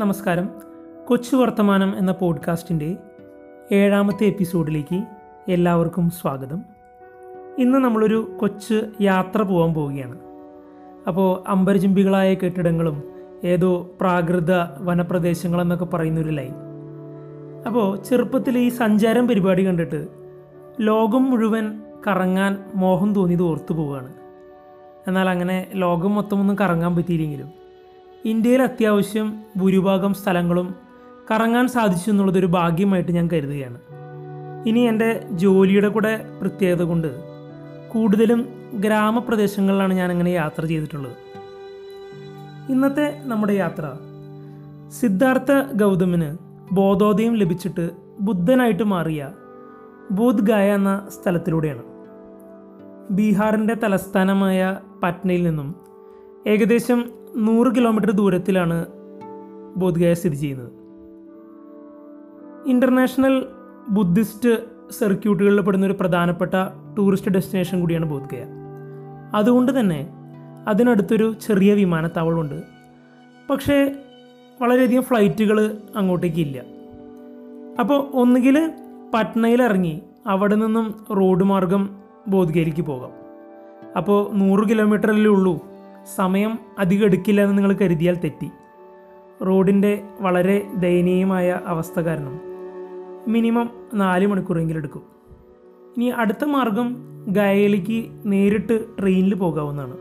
നമസ്കാരം. കൊച്ചു വർത്തമാനം എന്ന പോഡ്കാസ്റ്റിന്റെ ഏഴാമത്തെ എപ്പിസോഡിലേക്ക് എല്ലാവർക്കും സ്വാഗതം. ഇന്ന് നമ്മളൊരു കൊച്ചു യാത്ര പോകാൻ പോവുകയാണ്. അപ്പോൾ അമ്പരചുംബികളായ കെട്ടിടങ്ങളും ഏതോ പ്രാകൃത വനപ്രദേശങ്ങളെന്നൊക്കെ പറയുന്നൊരു ലൈൻ. അപ്പോൾ ചെറുപ്പത്തിൽ ഈ സഞ്ചാരം പരിപാടി കണ്ടിട്ട് ലോകം മുഴുവൻ കറങ്ങാൻ മോഹം തോന്നിയത് ഓർത്തു പോവുകയാണ്. എന്നാൽ അങ്ങനെ ലോകം മൊത്തമൊന്നും കറങ്ങാൻ പറ്റിയില്ലെങ്കിലും ഇന്ത്യയിൽ അത്യാവശ്യം ഭൂരിഭാഗം സ്ഥലങ്ങളും കറങ്ങാൻ സാധിച്ചു എന്നുള്ളതൊരു ഭാഗ്യമായിട്ട് ഞാൻ കരുതുകയാണ്. ഇനി എന്റെ ജോലിയുടെ കൂടെ പ്രത്യേകത കൊണ്ട് കൂടുതലും ഗ്രാമപ്രദേശങ്ങളിലാണ് ഞാൻ അങ്ങനെ യാത്ര ചെയ്തിട്ടുള്ളത്. ഇന്നത്തെ നമ്മുടെ യാത്ര സിദ്ധാർത്ഥ ഗൗതമിന് ബോധോദയം ലഭിച്ചിട്ട് ബുദ്ധനായിട്ട് മാറിയ ബോധ്ഗായ എന്ന സ്ഥലത്തിലൂടെയാണ്. ബീഹാറിന്റെ തലസ്ഥാനമായ പറ്റ്നയിൽ നിന്നും ഏകദേശം നൂറ് കിലോമീറ്റർ ദൂരത്തിലാണ് ബോധ്ഗയ സ്ഥിതി ചെയ്യുന്നത്. ഇന്റർനാഷണൽ ബുദ്ധിസ്റ്റ് സർക്യൂട്ടുകളിൽ പെടുന്ന ഒരു പ്രധാനപ്പെട്ട ടൂറിസ്റ്റ് ഡെസ്റ്റിനേഷൻ കൂടിയാണ് ബോധ്ഗയ. അതുകൊണ്ട് തന്നെ അതിനടുത്തൊരു ചെറിയ വിമാനത്താവളമുണ്ട്. പക്ഷേ വളരെയധികം ഫ്ലൈറ്റുകൾ അങ്ങോട്ടേക്ക് ഇല്ല. അപ്പോൾ ഒന്നുകിൽ പട്നയിൽ ഇറങ്ങി അവിടെ നിന്നും റോഡ് മാർഗം ബോധ്ഗയയിലേക്ക് പോകാം. അപ്പോൾ നൂറ് കിലോമീറ്ററല്ലേ ഉള്ളൂ. സമയം അധികം എടുക്കില്ല എന്ന് നിങ്ങൾ കരുതിയാൽ തെറ്റി. റോഡിന്റെ വളരെ ദയനീയമായ അവസ്ഥ കാരണം മിനിമം നാല് മണിക്കൂറെങ്കിലും എടുക്കും. ഇനി അടുത്ത മാർഗം ഗയയിലേക്ക് നേരിട്ട് ട്രെയിനിൽ പോകാവുന്നതാണ്.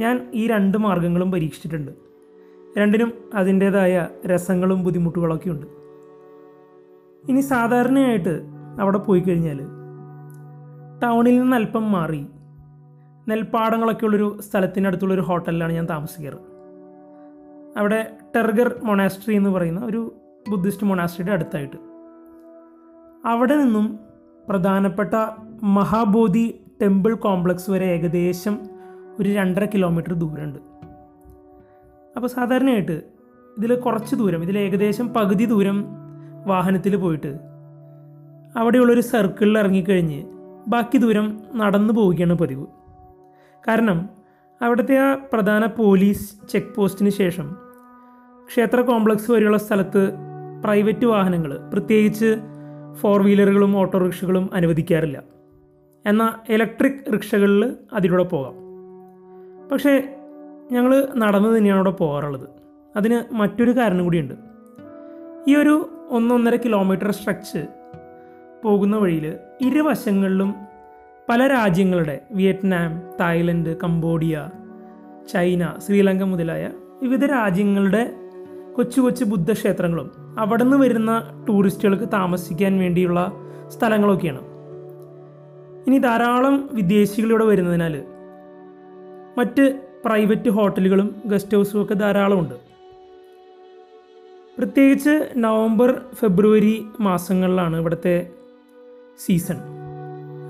ഞാൻ ഈ രണ്ട് മാർഗങ്ങളും പരീക്ഷിച്ചിട്ടുണ്ട്. രണ്ടിനും അതിന്റേതായ രസങ്ങളും ബുദ്ധിമുട്ടുകളൊക്കെ ഉണ്ട്. ഇനി സാധാരണയായിട്ട് അവിടെ പോയി കഴിഞ്ഞാൽ ടൗണിൽ നിന്ന് അല്പം മാറി നെൽപ്പാടങ്ങളൊക്കെ ഉള്ളൊരു സ്ഥലത്തിനടുത്തുള്ളൊരു ഹോട്ടലിലാണ് ഞാൻ താമസിക്കാറ്. അവിടെ ടെർഗർ മൊണാസ്ട്രി എന്ന് പറയുന്ന ഒരു ബുദ്ധിസ്റ്റ് മൊണാസ്ട്രിയുടെ അടുത്തായിട്ട്. അവിടെ നിന്നും പ്രധാനപ്പെട്ട മഹാബോധി ടെമ്പിൾ കോംപ്ലക്സ് വരെ ഏകദേശം ഒരു രണ്ടര കിലോമീറ്റർ ദൂരമുണ്ട്. അപ്പോൾ സാധാരണയായിട്ട് ഇതിൽ കുറച്ച് ദൂരം ഇതിൽ ഏകദേശം പകുതി ദൂരം വാഹനത്തിൽ പോയിട്ട് അവിടെയുള്ളൊരു സർക്കിളിൽ ഇറങ്ങിക്കഴിഞ്ഞ് ബാക്കി ദൂരം നടന്നു പോവുകയാണ് പതിവ്. കാരണം അവിടുത്തെ ആ പ്രധാന പോലീസ് ചെക്ക് പോസ്റ്റിന് ശേഷം ക്ഷേത്ര കോംപ്ലക്സ് വരെയുള്ള സ്ഥലത്ത് പ്രൈവറ്റ് വാഹനങ്ങൾ പ്രത്യേകിച്ച് ഫോർ വീലറുകളും ഓട്ടോറിക്ഷകളും അനുവദിക്കാറില്ല. എന്നാൽ ഇലക്ട്രിക് റിക്ഷകളിൽ അതിലൂടെ പോകാം. പക്ഷേ ഞങ്ങൾ നടന്നു തന്നെയാണ് അവിടെ പോകാറുള്ളത്. അതിന് മറ്റൊരു കാരണം കൂടിയുണ്ട്. ഈ ഒരു ഒന്നൊന്നര കിലോമീറ്റർ സ്ട്രെച്ച് പോകുന്ന വഴിയിൽ ഇരുവശങ്ങളിലും പല രാജ്യങ്ങളുടെ Vietnam Thailand Cambodia China Sri Lanka മുതലായ വിവിധ രാജ്യങ്ങളുടെ കൊച്ചു കൊച്ചു ബുദ്ധക്ഷേത്രങ്ങളും അവിടെ നിന്ന് വരുന്ന ടൂറിസ്റ്റുകൾക്ക് താമസിക്കാൻ വേണ്ടിയുള്ള സ്ഥലങ്ങളൊക്കെയാണ്. ഇനി ധാരാളം വിദേശികൾ ഇവിടെ വരുന്നതിനാൽ മറ്റ് പ്രൈവറ്റ് ഹോട്ടലുകളും ഗസ്റ്റ് ഹൗസും ഒക്കെ ധാരാളമുണ്ട്. പ്രത്യേകിച്ച് നവംബർ ഫെബ്രുവരി മാസങ്ങളിലാണ് ഇവിടുത്തെ സീസൺ.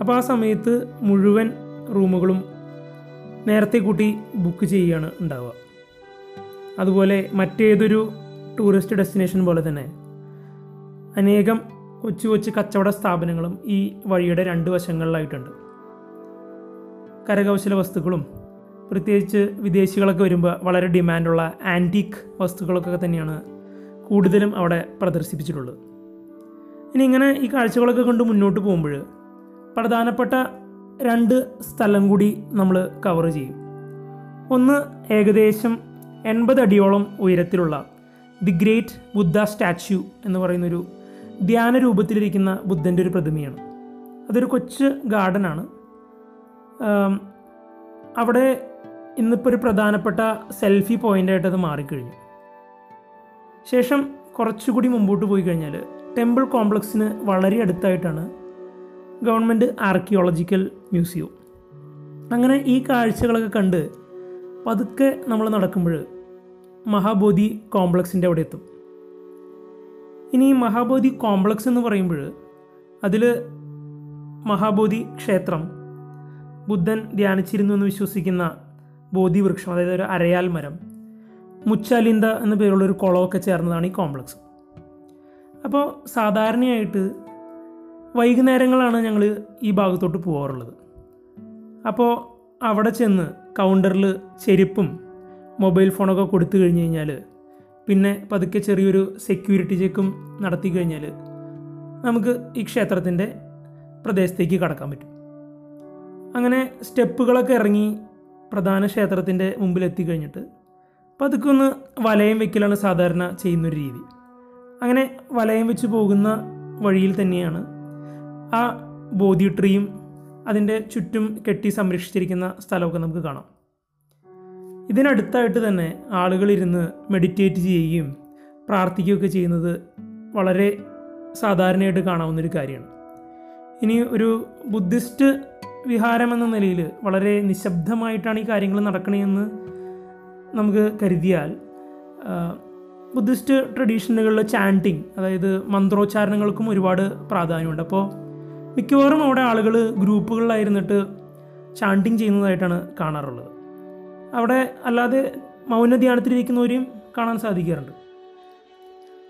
അപ്പോൾ ആ സമയത്ത് മുഴുവൻ റൂമുകളും നേരത്തെ കൂട്ടി ബുക്ക് ചെയ്യുകയാണ് ഉണ്ടാവുക. അതുപോലെ മറ്റേതൊരു ടൂറിസ്റ്റ് ഡെസ്റ്റിനേഷൻ പോലെ തന്നെ അനേകം കൊച്ചു കൊച്ചു കച്ചവട സ്ഥാപനങ്ങളും ഈ വഴിയുടെ രണ്ട് വശങ്ങളിലായിട്ടുണ്ട്. കരകൗശല വസ്തുക്കളും പ്രത്യേകിച്ച് വിദേശികളൊക്കെ വരുമ്പോൾ വളരെ ഡിമാൻഡുള്ള ആന്റീക്ക് വസ്തുക്കളൊക്കെ തന്നെയാണ് കൂടുതലും അവിടെ പ്രദർശിപ്പിച്ചിട്ടുള്ളത്. ഇനി ഇങ്ങനെ ഈ കാഴ്ചകളൊക്കെ കൊണ്ട് മുന്നോട്ട് പോകുമ്പോൾ പ്രധാനപ്പെട്ട രണ്ട് സ്ഥലം കൂടി നമ്മൾ കവർ ചെയ്യും. ഒന്ന് ഏകദേശം എൺപത് അടിയോളം ഉയരത്തിലുള്ള ദി ഗ്രേറ്റ് ബുദ്ധ സ്റ്റാച്യു എന്ന് പറയുന്നൊരു ധ്യാന രൂപത്തിലിരിക്കുന്ന ബുദ്ധന്റെ ഒരു പ്രതിമയാണ്. അതൊരു കൊച്ചു ഗാർഡനാണ് അവിടെ ഇന്നിപ്പോൾ ഒരു പ്രധാനപ്പെട്ട സെൽഫി പോയിന്റായിട്ട് അത് മാറിക്കഴിഞ്ഞു. ശേഷം കുറച്ചുകൂടി മുമ്പോട്ട് പോയി കഴിഞ്ഞാൽ ടെമ്പിൾ കോംപ്ലക്സിന് വളരെ അടുത്തായിട്ടാണ് ഗവൺമെന്റ് ആർക്കിയോളജിക്കൽ മ്യൂസിയവും അങ്ങനെ ഈ കാഴ്ചകളൊക്കെ കണ്ട് പതുക്കെ നമ്മൾ നടക്കുമ്പോൾ മഹാബോധി കോംപ്ലക്സിന്റെ അവിടെ എത്തും. ഇനി മഹാബോധി കോംപ്ലക്സ് എന്ന് പറയുമ്പോൾ അതിൽ മഹാബോധി ക്ഷേത്രം ബുദ്ധൻ ധ്യാനിച്ചിരുന്നു എന്ന് വിശ്വസിക്കുന്ന ബോധി വൃക്ഷം അതായത് ഒരു അരയാൽ മരം മുച്ചാലിന്ത എന്ന പേരുള്ള ഒരു കുളമൊക്കെ ചേർന്നതാണ് ഈ കോംപ്ലക്സ്. അപ്പോൾ സാധാരണയായിട്ട് വൈകുന്നേരങ്ങളാണ് ഞങ്ങൾ ഈ ഭാഗത്തോട്ട് പോകാറുള്ളത് അപ്പോൾ അവിടെ ചെന്ന് കൗണ്ടറിൽ ചെരുപ്പും മൊബൈൽ ഫോണൊക്കെ കൊടുത്തു കഴിഞ്ഞ് കഴിഞ്ഞാൽ പിന്നെ പതുക്കെ ചെറിയൊരു സെക്യൂരിറ്റി ചെക്കും നടത്തി കഴിഞ്ഞാൽ നമുക്ക് ഈ ക്ഷേത്രത്തിന്റെ പ്രദേശത്തേക്ക് കടക്കാൻ പറ്റും. അങ്ങനെ സ്റ്റെപ്പുകളൊക്കെ ഇറങ്ങി പ്രധാന ക്ഷേത്രത്തിന്റെ മുമ്പിൽ എത്തിക്കഴിഞ്ഞിട്ട് പതുക്കെ ഒന്ന് വലയം വെക്കലാണ് സാധാരണ ചെയ്യുന്നൊരു രീതി. അങ്ങനെ വലയം വെച്ച് പോകുന്ന വഴിയിൽ തന്നെയാണ് ആ ബോധി ട്രീയും അതിന്റെ ചുറ്റും കെട്ടി സംരക്ഷിച്ചിരിക്കുന്ന സ്ഥലമൊക്കെ നമുക്ക് കാണാം. ഇതിനടുത്തായിട്ട് തന്നെ ആളുകൾ ഇരുന്ന് മെഡിറ്റേറ്റ് ചെയ്യുകയും പ്രാർത്ഥിക്കുകയൊക്കെ ചെയ്യുന്നത് വളരെ സാധാരണയായിട്ട് കാണാവുന്നൊരു കാര്യമാണ്. ഇനി ഒരു ബുദ്ധിസ്റ്റ് വിഹാരം എന്ന നിലയിൽ വളരെ നിശബ്ദമായിട്ടാണ് ഈ കാര്യങ്ങൾ നടക്കണതെന്ന് നമുക്ക് കരുതിയാൽ ബുദ്ധിസ്റ്റ് ട്രഡീഷനുകളിലെ ചാന്റിങ് അതായത് മന്ത്രോച്ചാരണങ്ങൾക്കും ഒരുപാട് പ്രാധാന്യമുണ്ട്. അപ്പോൾ മിക്കവാറും അവിടെ ആളുകൾ ഗ്രൂപ്പുകളിലായിരുന്നിട്ട് ചാണ്ടിങ് ചെയ്യുന്നതായിട്ടാണ് കാണാറുള്ളത്. അവിടെ അല്ലാതെ മൗന മൗനധ്യാനത്തിലിരിക്കുന്നവരെയും കാണാൻ സാധിക്കാറുണ്ട്.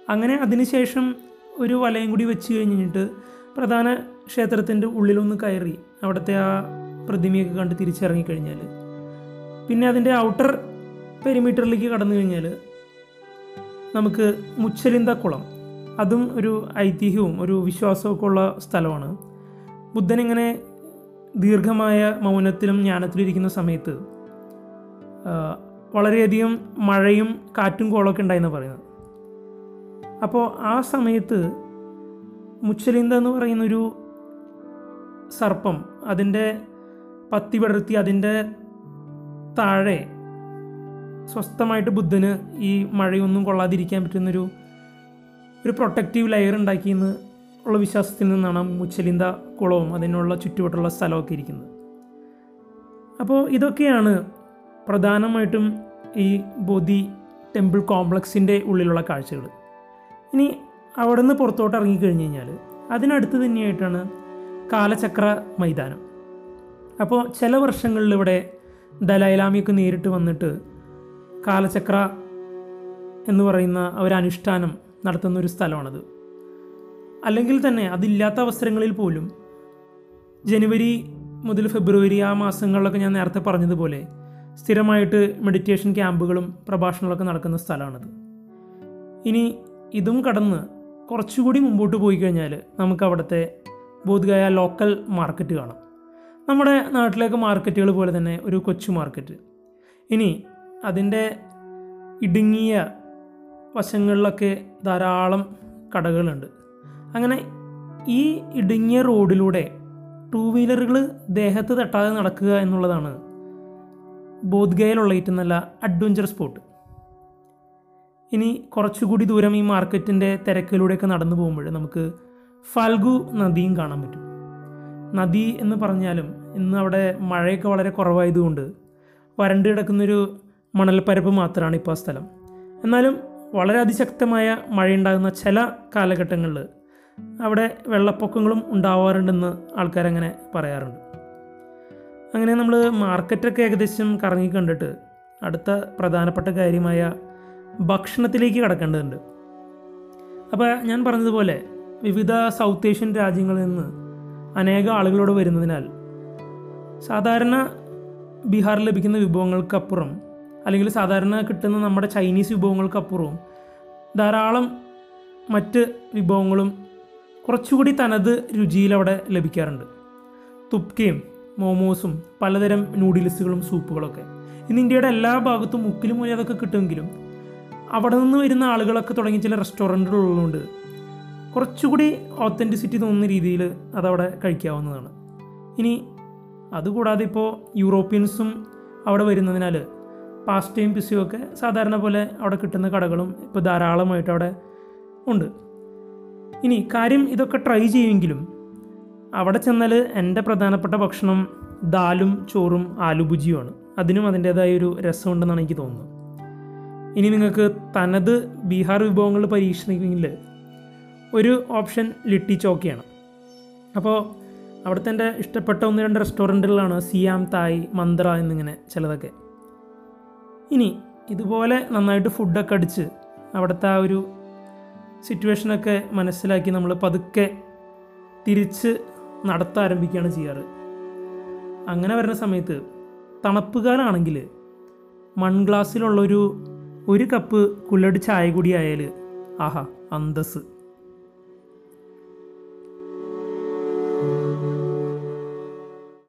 അങ്ങനെ അതിനുശേഷം ഒരു വലയും കൂടി വെച്ച് കഴിഞ്ഞിട്ട് പ്രധാന ക്ഷേത്രത്തിന്റെ ഉള്ളിലൊന്ന് കയറി അവിടുത്തെ ആ പ്രതിമയൊക്കെ കണ്ട് തിരിച്ചിറങ്ങിക്കഴിഞ്ഞാൽ പിന്നെ അതിന്റെ ഔട്ടർ പെരിമീറ്ററിലേക്ക് കടന്നു കഴിഞ്ഞാൽ നമുക്ക് മുച്ചലിന്ത കുളം. അതും ഒരു ഐതിഹ്യവും ഒരു വിശ്വാസമൊക്കെ ഉള്ള സ്ഥലമാണ്. ബുദ്ധൻ ഇങ്ങനെ ദീർഘമായ മൗനത്തിലും ജ്ഞാനത്തിലും ഇരിക്കുന്ന സമയത്ത് വളരെയധികം മഴയും കാറ്റും കോളമൊക്കെ ഉണ്ടായെന്ന് പറയുന്നത്. അപ്പോൾ ആ സമയത്ത് മുച്ചലിന്ത എന്ന് പറയുന്നൊരു സർപ്പം അതിന്റെ പത്തി പടർത്തി അതിന്റെ താഴെ സ്വസ്ഥമായിട്ട് ബുദ്ധന് ഈ മഴയൊന്നും കൊള്ളാതിരിക്കാൻ പറ്റുന്നൊരു ഒരു പ്രൊട്ടക്റ്റീവ് ലെയർ ഉണ്ടാക്കിയെന്ന് ഉള്ള വിശ്വാസത്തിൽ നിന്നാണ് മുച്ചലിന്ത കുളവും അതിനുള്ള ചുറ്റുവട്ടുള്ള സ്ഥലമൊക്കെ ഇരിക്കുന്നത്. അപ്പോൾ ഇതൊക്കെയാണ് പ്രധാനമായിട്ടും ഈ ബോധി ടെമ്പിൾ കോംപ്ലക്സിന്റെ ഉള്ളിലുള്ള കാഴ്ചകൾ. ഇനി അവിടെ നിന്ന് പുറത്തോട്ട് ഇറങ്ങിക്കഴിഞ്ഞ് കഴിഞ്ഞാൽ അതിനടുത്ത് തന്നെയായിട്ടാണ് കാലചക്ര മൈതാനം. അപ്പോൾ ചില വർഷങ്ങളിൽ ഇവിടെ ദലൈലാമിയൊക്കെ നേരിട്ട് വന്നിട്ട് കാലചക്ര എന്ന് പറയുന്ന ഒരനുഷ്ഠാനം നടത്തുന്ന ഒരു സ്ഥലമാണത്. അല്ലെങ്കിൽ തന്നെ അതില്ലാത്ത അവസരങ്ങളിൽ പോലും. ജനുവരി മുതൽ ഫെബ്രുവരി ആ മാസങ്ങളിലൊക്കെ ഞാൻ നേരത്തെ പറഞ്ഞതുപോലെ സ്ഥിരമായിട്ട് മെഡിറ്റേഷൻ ക്യാമ്പുകളും പ്രഭാഷണങ്ങളൊക്കെ നടക്കുന്ന സ്ഥലമാണത്. ഇനി ഇതും കടന്ന് കുറച്ചുകൂടി മുമ്പോട്ട് പോയി കഴിഞ്ഞാൽ നമുക്ക് അവിടുത്തെ ബോധ്ഗയ ലോക്കൽ മാർക്കറ്റ് കാണാം. നമ്മുടെ നാട്ടിലേക്ക് മാർക്കറ്റുകൾ പോലെ തന്നെ ഒരു കൊച്ചു മാർക്കറ്റ് ഇനി അതിന്റെ ഇടുങ്ങിയ വശങ്ങളിലൊക്കെ ധാരാളം കടകളുണ്ട്. അങ്ങനെ ഈ ഇടുങ്ങിയ റോഡിലൂടെ ടൂ വീലറുകൾ ദേഹത്ത് തട്ടാതെ നടക്കുക എന്നുള്ളതാണ് ബോധ്ഗയയിലുള്ള ഏറ്റവും നല്ല അഡ്വഞ്ചർ സ്പോട്ട് ഇനി കുറച്ചുകൂടി ദൂരം ഈ മാർക്കറ്റിന്റെ തിരക്കിലൂടെയൊക്കെ നടന്നു പോകുമ്പോൾ നമുക്ക് ഫൽഗു നദിയും കാണാൻ പറ്റും. നദി എന്ന് പറഞ്ഞാലും ഇന്ന് അവിടെ മഴയൊക്കെ വളരെ കുറവായതുകൊണ്ട് വരണ്ട് കിടക്കുന്നൊരു മണൽപ്പരപ്പ് മാത്രമാണ് ഇപ്പോൾ ആ സ്ഥലം. എന്നാലും വളരെ അതിശക്തമായ മഴയുണ്ടാകുന്ന ചില കാലഘട്ടങ്ങളിൽ അവിടെ വെള്ളപ്പൊക്കങ്ങളും ഉണ്ടാവാറുണ്ടെന്ന് ആൾക്കാരങ്ങനെ പറയാറുണ്ട്. അങ്ങനെ നമ്മൾ മാർക്കറ്റൊക്കെ ഏകദേശം കറങ്ങി കണ്ടിട്ട് അടുത്ത പ്രധാനപ്പെട്ട കാര്യമായ ഭക്ഷണത്തിലേക്ക് കടക്കേണ്ടതുണ്ട്. അപ്പോൾ ഞാൻ പറഞ്ഞതുപോലെ വിവിധ സൗത്ത് ഏഷ്യൻ രാജ്യങ്ങളിൽ നിന്ന് അനേക ആളുകളോട് വരുന്നതിനാൽ സാധാരണ ബീഹാറിൽ ലഭിക്കുന്ന വിഭവങ്ങൾക്കപ്പുറം അല്ലെങ്കിൽ സാധാരണ കിട്ടുന്ന നമ്മുടെ ചൈനീസ് വിഭവങ്ങൾക്കപ്പുറവും ധാരാളം മറ്റ് വിഭവങ്ങളും കുറച്ചുകൂടി തനത് രുചിയിൽ അവിടെ ലഭിക്കാറുണ്ട്. തുപ്കയും മോമോസും പലതരം നൂഡിൽസുകളും സൂപ്പുകളൊക്കെ. ഇന്ന് ഇന്ത്യയുടെ എല്ലാ ഭാഗത്തും മുക്കിലും മൂലം അതൊക്കെ കിട്ടുമെങ്കിലും അവിടെ നിന്ന് വരുന്ന ആളുകളൊക്കെ തുടങ്ങി ചില റെസ്റ്റോറന്റുകളുള്ളതുകൊണ്ട് കുറച്ചുകൂടി ഓത്തന്റിസിറ്റി തോന്നുന്ന രീതിയിൽ അതവിടെ കഴിക്കാവുന്നതാണ്. ഇനി അതുകൂടാതെ ഇപ്പോൾ യൂറോപ്യൻസും അവിടെ വരുന്നതിനാൽ പാസ്റ്റയും പിസയും ഒക്കെ സാധാരണ പോലെ അവിടെ കിട്ടുന്ന കടകളും ഇപ്പോൾ ധാരാളമായിട്ട് അവിടെ ഉണ്ട്. ഇനി കാര്യം ഇതൊക്കെ ട്രൈ ചെയ്യുമെങ്കിലും അവിടെ ചെന്നാൽ എന്റെ പ്രധാനപ്പെട്ട ഭക്ഷണം ദാലും ചോറും ആലുഭുജിയുമാണ്. അതിനും അതിന്റേതായ ഒരു രസമുണ്ടെന്നാണ് എനിക്ക് തോന്നുന്നത്. ഇനി നിങ്ങൾക്ക് തനത് ബീഹാർ വിഭവങ്ങൾ പരീക്ഷിക്കണമെങ്കിൽ ഒരു ഓപ്ഷൻ ലിട്ടി ചോക്കയാണ്. അപ്പോൾ അവിടുത്തെ എന്റെ ഇഷ്ടപ്പെട്ട ഒന്ന് രണ്ട് റെസ്റ്റോറന്റുകളാണ് സിയാം തായ് മന്ത്ര എന്നിങ്ങനെ ചിലതൊക്കെ. ഇനി ഇതുപോലെ നന്നായിട്ട് ഫുഡൊക്കെ അടിച്ച് അവിടുത്തെ ആ ഒരു സിറ്റുവേഷനൊക്കെ മനസ്സിലാക്കി നമ്മൾ പതുക്കെ തിരിച്ച് നടത്താൻ ആരംഭിക്കുകയാണ് ചെയ്യാറ്. അങ്ങനെ വരുന്ന സമയത്ത് തണുപ്പ് കാലമാണെങ്കിൽ മൺഗ്ലാസ്സിലുള്ളൊരു ഒരു കപ്പ് കുല്ലടി ചായ കൂടി ആയാൽ ആഹാ അന്തസ്